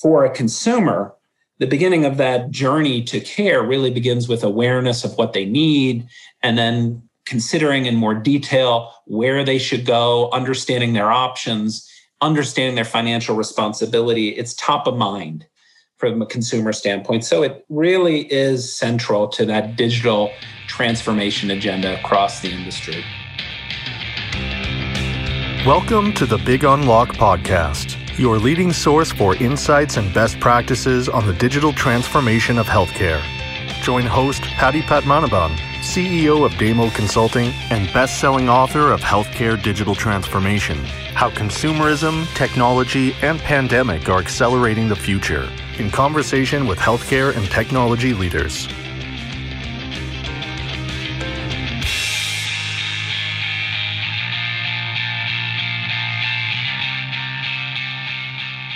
for a consumer, the beginning of that journey to care really begins with awareness of what they need and then considering in more detail where they should go, understanding their options, understanding their financial responsibility. It's top of mind from a consumer standpoint. So it really is central to that digital transformation agenda across the industry. Welcome to the Big Unlock Podcast, your leading source for insights and best practices on the digital transformation of healthcare. Join host Paddy Padmanabhan, CEO of Damo Consulting and best-selling author of Healthcare Digital Transformation, How Consumerism, Technology, and Pandemic Are Accelerating the Future, in conversation with healthcare and technology leaders.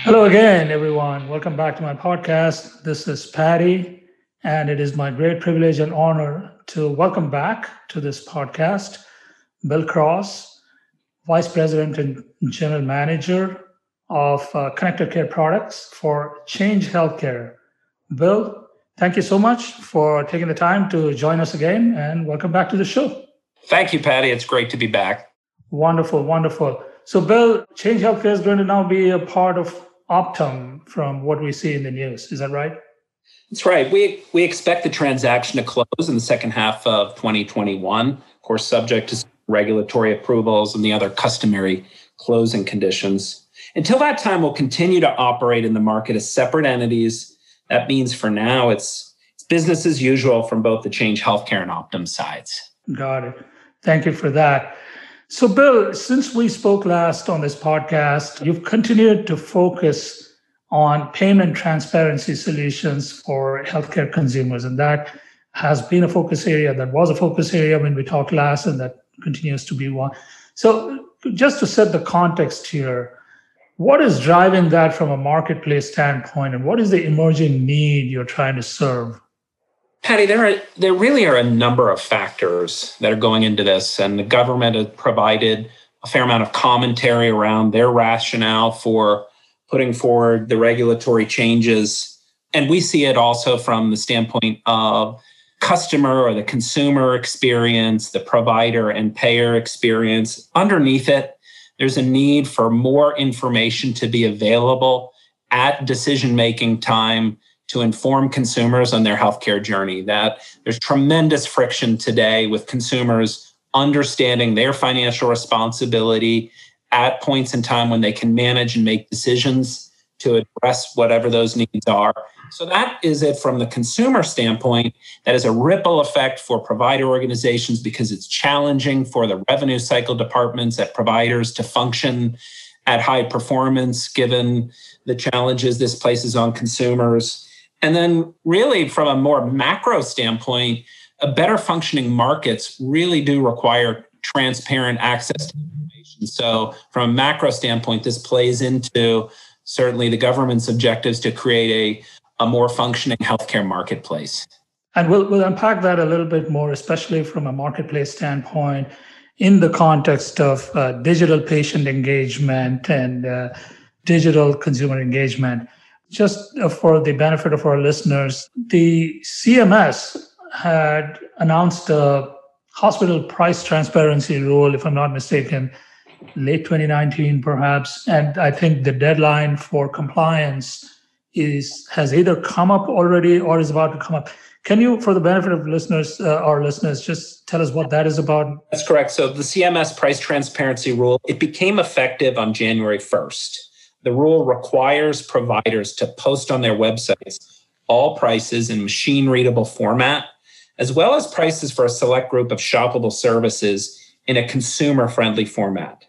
Hello again, everyone. Welcome back to my podcast. This is Paddy, and it is my great privilege and honor to welcome back to this podcast Bill Krause, Vice President and General Manager of uh, Connected Care Products for Change Healthcare. Bill, thank you so much for taking the time to join us again, and welcome back to the show. Thank you, Paddy. It's great to be back. Wonderful, wonderful. So, Bill, Change Healthcare is going to now be a part of Optum from what we see in the news. Is that right? That's right. We we expect the transaction to close in the second half of 2021. Of course, subject to regulatory approvals and the other customary closing conditions. Until that time, we'll continue to operate in the market as separate entities. That means for now, it's, it's business as usual from both the Change Healthcare and Optum sides. Got it. Thank you for that. So, Bill, since we spoke last on this podcast, you've continued to focus on payment transparency solutions for healthcare consumers. And that has been a focus area. That was a focus area when we talked last, and that continues to be one. So, just to set the context here, what is driving that from a marketplace standpoint, and what is the emerging need you're trying to serve? Patty, there are there really are a number of factors that are going into this, and the government has provided a fair amount of commentary around their rationale for putting forward the regulatory changes. And we see it also from the standpoint of customer or the consumer experience, the provider and payer experience. Underneath it, there's a need for more information to be available at decision making time to inform consumers on their healthcare journey. That there's tremendous friction today with consumers understanding their financial responsibility at points in time when they can manage and make decisions to address whatever those needs are. So that is it from the consumer standpoint. That is a ripple effect for provider organizations because it's challenging for the revenue cycle departments at providers to function at high performance given the challenges this places on consumers. And then, really, from a more macro standpoint, a better functioning markets really do require transparent access to information. So, from a macro standpoint, this plays into certainly the government's objectives to create a, a more functioning healthcare marketplace. And we'll, we'll unpack that a little bit more, especially from a marketplace standpoint, in the context of uh, digital patient engagement and uh, digital consumer engagement. Just for the benefit of our listeners, the CMS had announced a hospital price transparency rule, if I'm not mistaken, late 2019 perhaps. And I think the deadline for compliance is has either come up already or is about to come up. Can you, for the benefit of listeners, uh, our listeners, just tell us what that is about? That's correct. So the CMS price transparency rule, it became effective on January 1st the rule requires providers to post on their websites all prices in machine readable format, as well as prices for a select group of shoppable services in a consumer friendly format.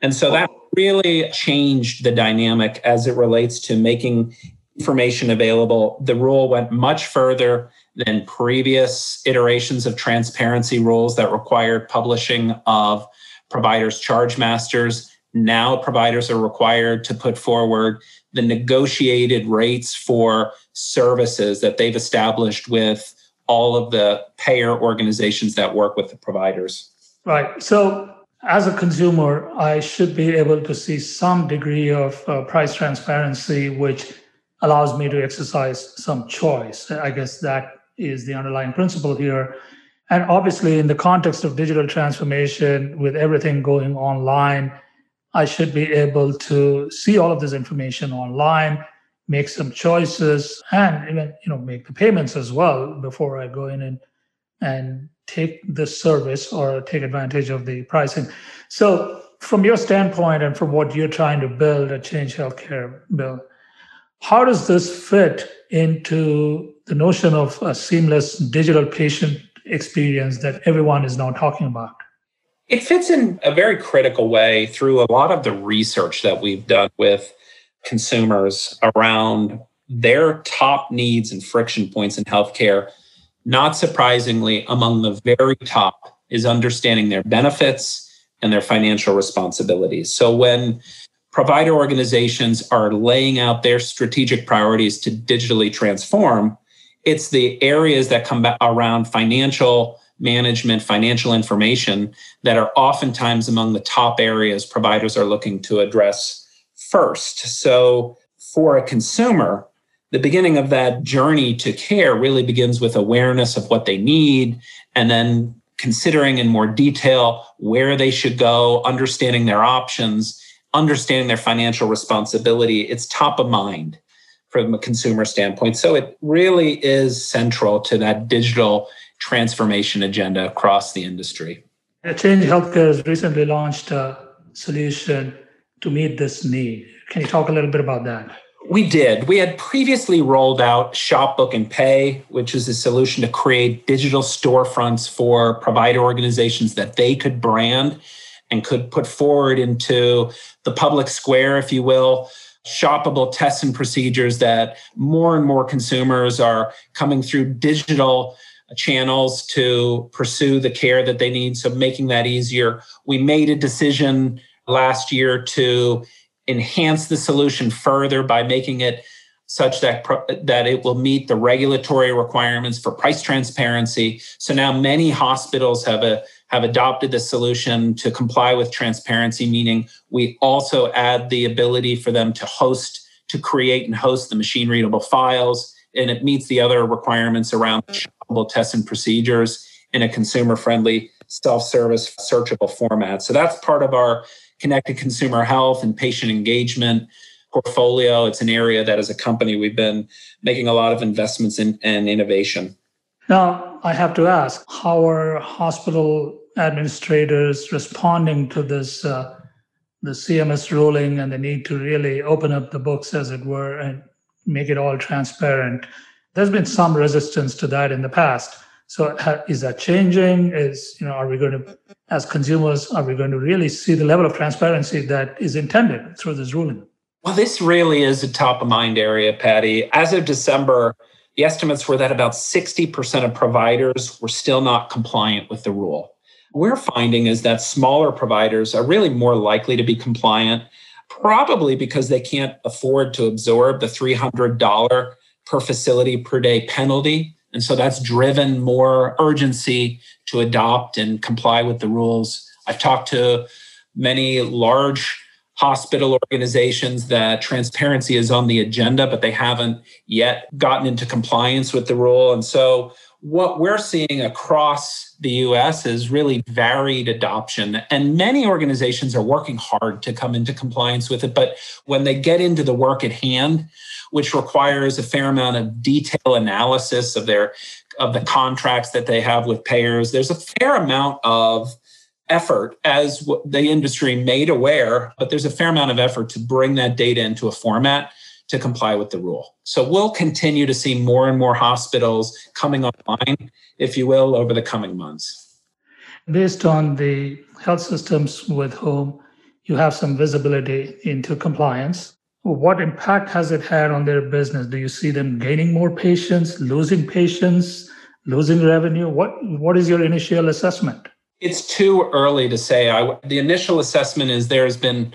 And so that really changed the dynamic as it relates to making information available. The rule went much further than previous iterations of transparency rules that required publishing of providers' charge masters now providers are required to put forward the negotiated rates for services that they've established with all of the payer organizations that work with the providers. Right. So, as a consumer, I should be able to see some degree of uh, price transparency, which allows me to exercise some choice. I guess that is the underlying principle here. And obviously, in the context of digital transformation, with everything going online, I should be able to see all of this information online, make some choices, and even you know make the payments as well before I go in and and take the service or take advantage of the pricing. So, from your standpoint and from what you're trying to build at Change Healthcare, Bill, how does this fit into the notion of a seamless digital patient experience that everyone is now talking about? It fits in a very critical way through a lot of the research that we've done with consumers around their top needs and friction points in healthcare. Not surprisingly, among the very top is understanding their benefits and their financial responsibilities. So when provider organizations are laying out their strategic priorities to digitally transform, it's the areas that come back around financial management, financial information that are oftentimes among the top areas providers are looking to address first. So for a consumer, the beginning of that journey to care really begins with awareness of what they need and then considering in more detail where they should go, understanding their options, understanding their financial responsibility, it's top of mind from a consumer standpoint. So it really is central to that digital transformation agenda across the industry. Change Healthcare has recently launched a solution to meet this need. Can you talk a little bit about that? We did. We had previously rolled out Shop Book and Pay, which is a solution to create digital storefronts for provider organizations that they could brand and could put forward into the public square, if you will, shoppable tests and procedures that more and more consumers are coming through digital channels to pursue the care that they need. So, making that easier. We made a decision last year to enhance the solution further by making it such that that it will meet the regulatory requirements for price transparency. So now many hospitals have a have adopted the solution to comply with transparency, meaning we also add the ability for them to host, to create and host the machine readable files. And it meets the other requirements around mm. Shoppable tests and procedures in a consumer friendly, self service, searchable format. So that's part of our connected consumer health and patient engagement portfolio. It's an area that as a company we've been making a lot of investments in and innovation. Now, I have to ask how are hospital administrators responding to this, uh, the CMS ruling and the need to really open up the books, as it were, and make it all transparent? There's been some resistance to that in the past. So, is that changing? Is you know, are we going to, as consumers, are we going to really see the level of transparency that is intended through this ruling? Well, this really is a top of mind area, Paddy. As of December, the estimates were that about 60% of providers were still not compliant with the rule. We're finding is that smaller providers are really more likely to be compliant, probably because they can't afford to absorb the $300 per facility per day penalty. And so that's driven more urgency to adopt and comply with the rules. I've talked to many large hospital organizations that transparency is on the agenda, but they haven't yet gotten into compliance with the rule. And so, what we're seeing across the US is really varied adoption. And many organizations are working hard to come into compliance with it. But when they get into the work at hand, which requires a fair amount of detail analysis of their of the contracts that they have with payers, there's a fair amount of effort as the industry made aware, but there's a fair amount of effort to bring that data into a format to comply with the rule. So we'll continue to see more and more hospitals coming online, if you will, over the coming months. Based on the health systems with whom you have some visibility into compliance, what impact has it had on their business? Do you see them gaining more patients, losing patients, losing revenue? What what is your initial assessment? It's too early to say. I, the initial assessment is there has been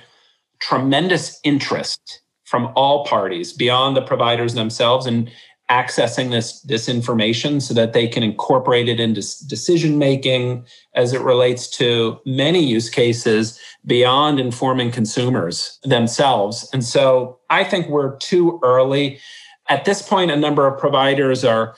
tremendous interest from all parties beyond the providers themselves. And accessing this, this information so that they can incorporate it into decision making as it relates to many use cases beyond informing consumers themselves. And so I think we're too early. At this point, a number of providers are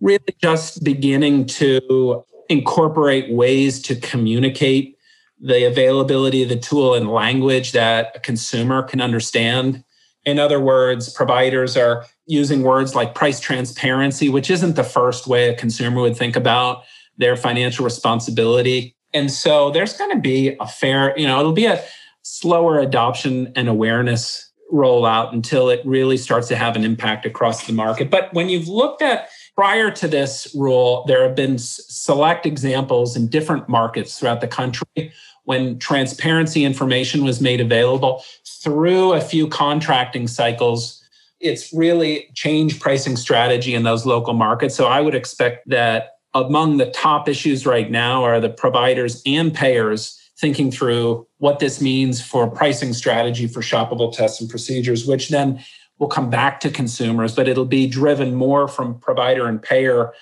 really just beginning to incorporate ways to communicate the availability of the tool in language that a consumer can understand. In other words, providers are using words like price transparency, which isn't the first way a consumer would think about their financial responsibility. And so there's going to be a fair, you know, it'll be a slower adoption and awareness rollout until it really starts to have an impact across the market. But when you've looked at prior to this rule, there have been select examples in different markets throughout the country when transparency information was made available through a few contracting cycles. It's really changed pricing strategy in those local markets. So I would expect that among the top issues right now are the providers and payers thinking through what this means for pricing strategy for shoppable tests and procedures, which then will come back to consumers, but it'll be driven more from provider and payer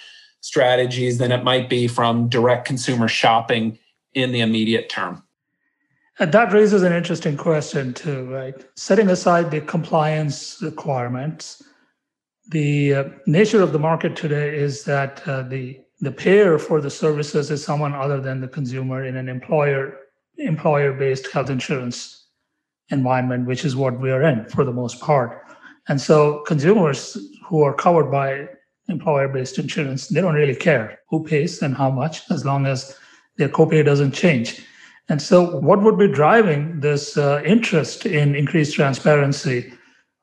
strategies than it might be from direct consumer shopping in the immediate term. And that raises an interesting question, too, right? Setting aside the compliance requirements, the uh, nature of the market today is that uh, the the payer for the services is someone other than the consumer in an employer employer based health insurance environment, which is what we are in for the most part. And so consumers who are covered by employer-based insurance, they don't really care who pays and how much, as long as their copay doesn't change. And so, what would be driving this uh, interest in increased transparency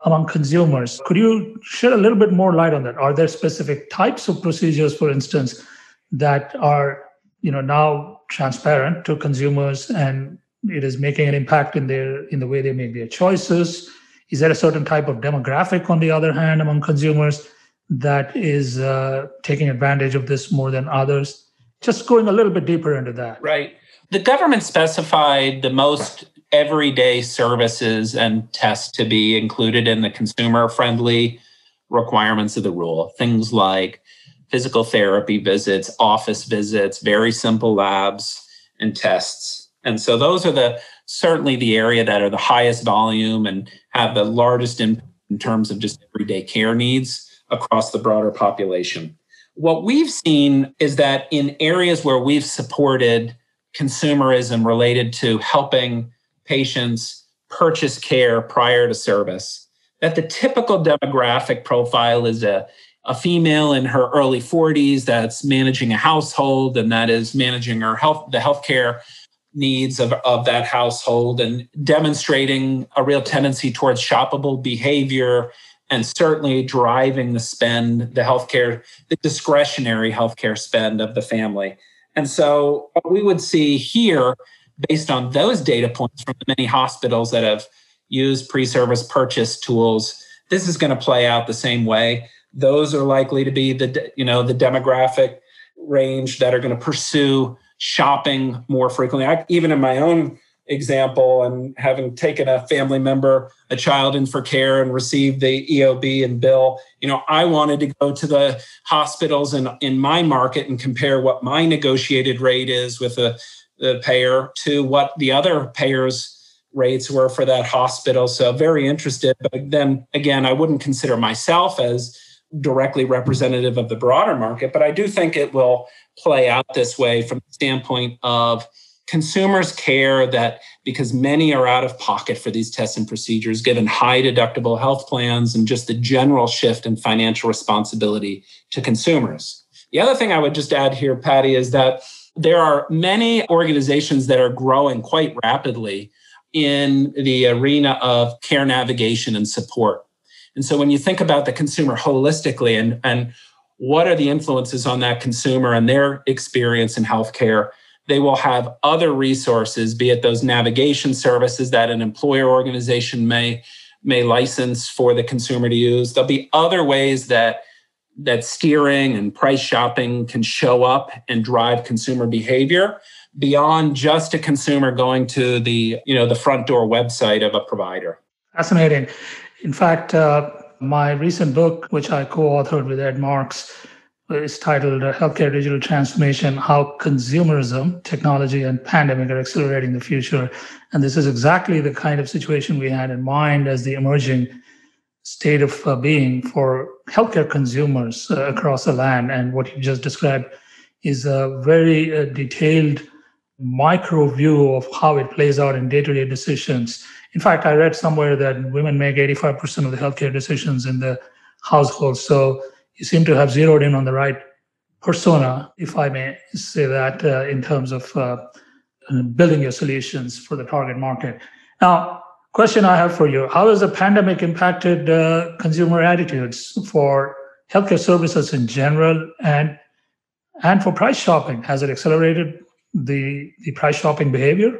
among consumers? Could you shed a little bit more light on that? Are there specific types of procedures, for instance, that are you know now transparent to consumers and it is making an impact in their in the way they make their choices? Is there a certain type of demographic, on the other hand, among consumers that is uh, taking advantage of this more than others? Just going a little bit deeper into that. Right. The government specified the most everyday services and tests to be included in the consumer friendly requirements of the rule. Things like physical therapy visits, office visits, very simple labs and tests. And so those are the certainly the area that are the highest volume and have the largest impact in terms of just everyday care needs across the broader population. What we've seen is that in areas where we've supported consumerism related to helping patients purchase care prior to service, that the typical demographic profile is a, a female in her early 40s that's managing a household and that is managing her health the healthcare needs of, of that household and demonstrating a real tendency towards shoppable behavior and certainly driving the spend, the healthcare, the discretionary healthcare spend of the family. And so what we would see here, based on those data points from the many hospitals that have used pre-service purchase tools, this is going to play out the same way. Those are likely to be the you know the demographic range that are going to pursue shopping more frequently. I, even in my own example, and having taken a family member, a child in for care and received the EOB and bill, you know, I wanted to go to the hospitals in, in my market and compare what my negotiated rate is with the, the payer to what the other payers rates were for that hospital. So very interested. But then again, I wouldn't consider myself as directly representative of the broader market, but I do think it will play out this way from the standpoint of consumers care that because many are out of pocket for these tests and procedures, given high deductible health plans and just the general shift in financial responsibility to consumers. The other thing I would just add here, Paddy, is that there are many organizations that are growing quite rapidly in the arena of care navigation and support. And so when you think about the consumer holistically and, and what are the influences on that consumer and their experience in healthcare, they will have other resources, be it those navigation services that an employer organization may, may license for the consumer to use. There'll be other ways that that steering and price shopping can show up and drive consumer behavior beyond just a consumer going to the you know the front door website of a provider fascinating in fact, uh, My recent book, which I co authored with Ed Marx, is titled Healthcare Digital Transformation How Consumerism, Technology, and Pandemic Are Accelerating the Future. And this is exactly the kind of situation we had in mind as the emerging state of uh, being for healthcare consumers uh, across the land. And what you just described is a very uh, detailed micro view of how it plays out in day to day decisions. In fact, I read somewhere that women make 85% of the healthcare decisions in the household. So you seem to have zeroed in on the right persona, if I may say that, uh, in terms of uh, building your solutions for the target market. Now, question I have for you: How has the pandemic impacted uh, consumer attitudes for healthcare services in general, and and for price shopping? Has it accelerated the the price shopping behavior?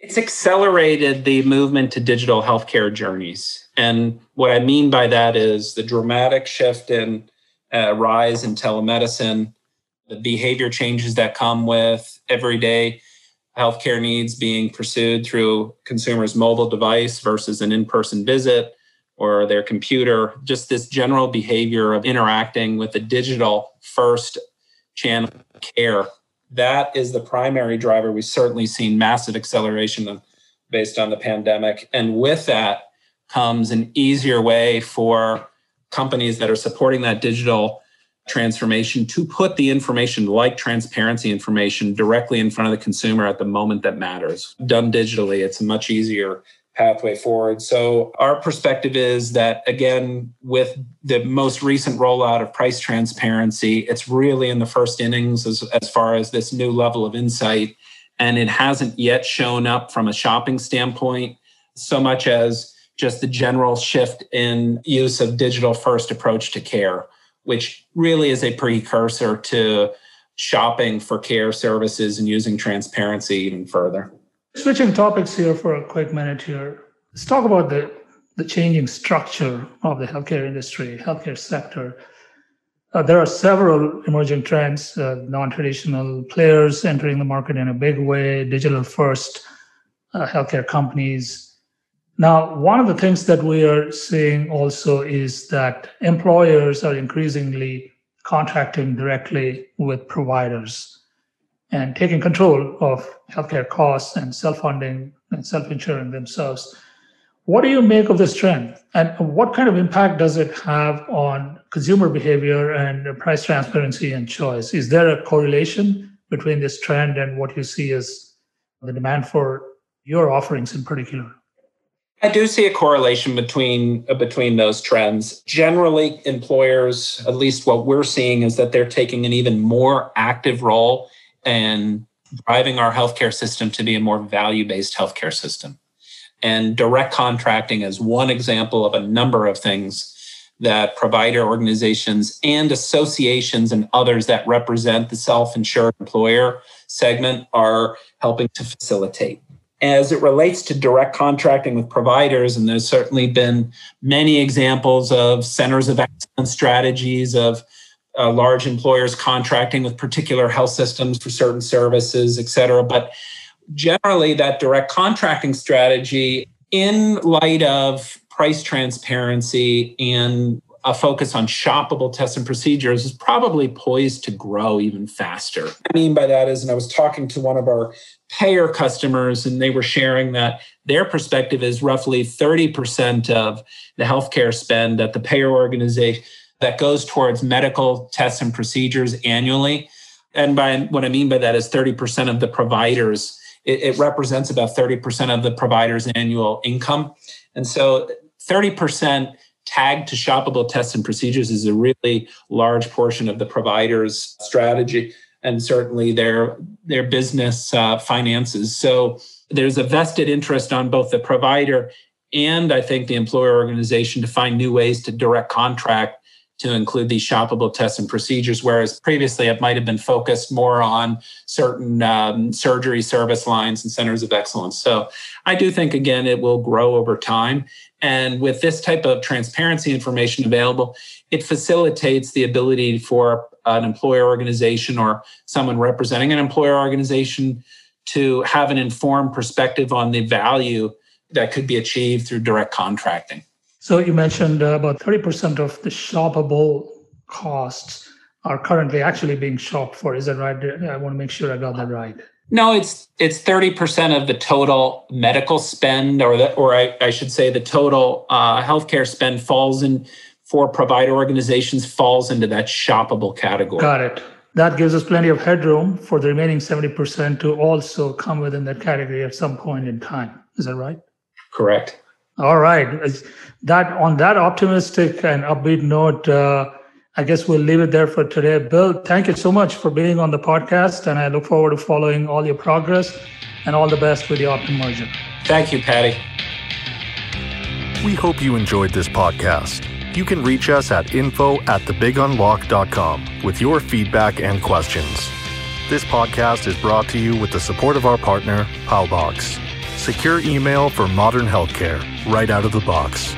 It's accelerated the movement to digital healthcare journeys. And what I mean by that is the dramatic shift in uh, rise in telemedicine, the behavior changes that come with everyday healthcare needs being pursued through consumers' mobile device versus an in person visit or their computer, just this general behavior of interacting with a digital first channel care. That is the primary driver. We've certainly seen massive acceleration based on the pandemic. And with that comes an easier way for companies that are supporting that digital transformation to put the information like transparency information directly in front of the consumer at the moment that matters. Done digitally, it's a much easier pathway forward. So, our perspective is that, again, with the most recent rollout of price transparency, it's really in the first innings as, as far as this new level of insight. And it hasn't yet shown up from a shopping standpoint so much as just the general shift in use of digital first approach to care, which really is a precursor to shopping for care services and using transparency even further. Switching topics here for a quick minute here. Let's talk about the, the changing structure of the healthcare industry, healthcare sector. Uh, there are several emerging trends, uh, non traditional players entering the market in a big way, digital first uh, healthcare companies now, one of the things that we are seeing also is that employers are increasingly contracting directly with providers and taking control of healthcare costs and self funding and self insuring themselves. What do you make of this trend? And what kind of impact does it have on consumer behavior and price transparency and choice? Is there a correlation between this trend and what you see as the demand for your offerings in particular? I do see a correlation between uh, between those trends. Generally, employers, at least what we're seeing, is that they're taking an even more active role in driving our healthcare system to be a more value-based healthcare system. And direct contracting is one example of a number of things that provider organizations and associations and others that represent the self-insured employer segment are helping to facilitate as it relates to direct contracting with providers, and there's certainly been many examples of centers of excellence strategies of uh, large employers contracting with particular health systems for certain services, et cetera. But generally, that direct contracting strategy, in light of price transparency and a focus on shoppable tests and procedures is probably poised to grow even faster. What I mean by that is, and I was talking to one of our payer customers, and they were sharing that their perspective is roughly 30% of the healthcare spend that the payer organization that goes towards medical tests and procedures annually. And by what I mean by that is 30% of the providers, it, it represents about 30% of the provider's annual income. And so 30% tagged to shoppable tests and procedures is a really large portion of the provider's strategy and certainly their their business uh, finances. So there's a vested interest on both the provider and I think the employer organization to find new ways to direct contract to include these shoppable tests and procedures, whereas previously it might have been focused more on certain um, surgery service lines and centers of excellence. So I do think, again, it will grow over time. And with this type of transparency information available, it facilitates the ability for an employer organization or someone representing an employer organization to have an informed perspective on the value that could be achieved through direct contracting. So you mentioned uh, about 30% of the shoppable costs are currently actually being shopped for. Is that right? I want to make sure I got that right. No, it's it's 30% of the total medical spend, or the, or I, I should say the total uh, healthcare spend falls in for provider organizations falls into that shoppable category. Got it. That gives us plenty of headroom for the remaining 70% to also come within that category at some point in time. Is that right? Correct. All right. That on that optimistic and upbeat note, uh, I guess we'll leave it there for today. Bill, thank you so much for being on the podcast, and I look forward to following all your progress and all the best with the Optum merger. Thank you, Paddy. We hope you enjoyed this podcast. You can reach us at info at thebigunlock.com with your feedback and questions. This podcast is brought to you with the support of our partner, Paubox. Secure email for modern healthcare right out of the box.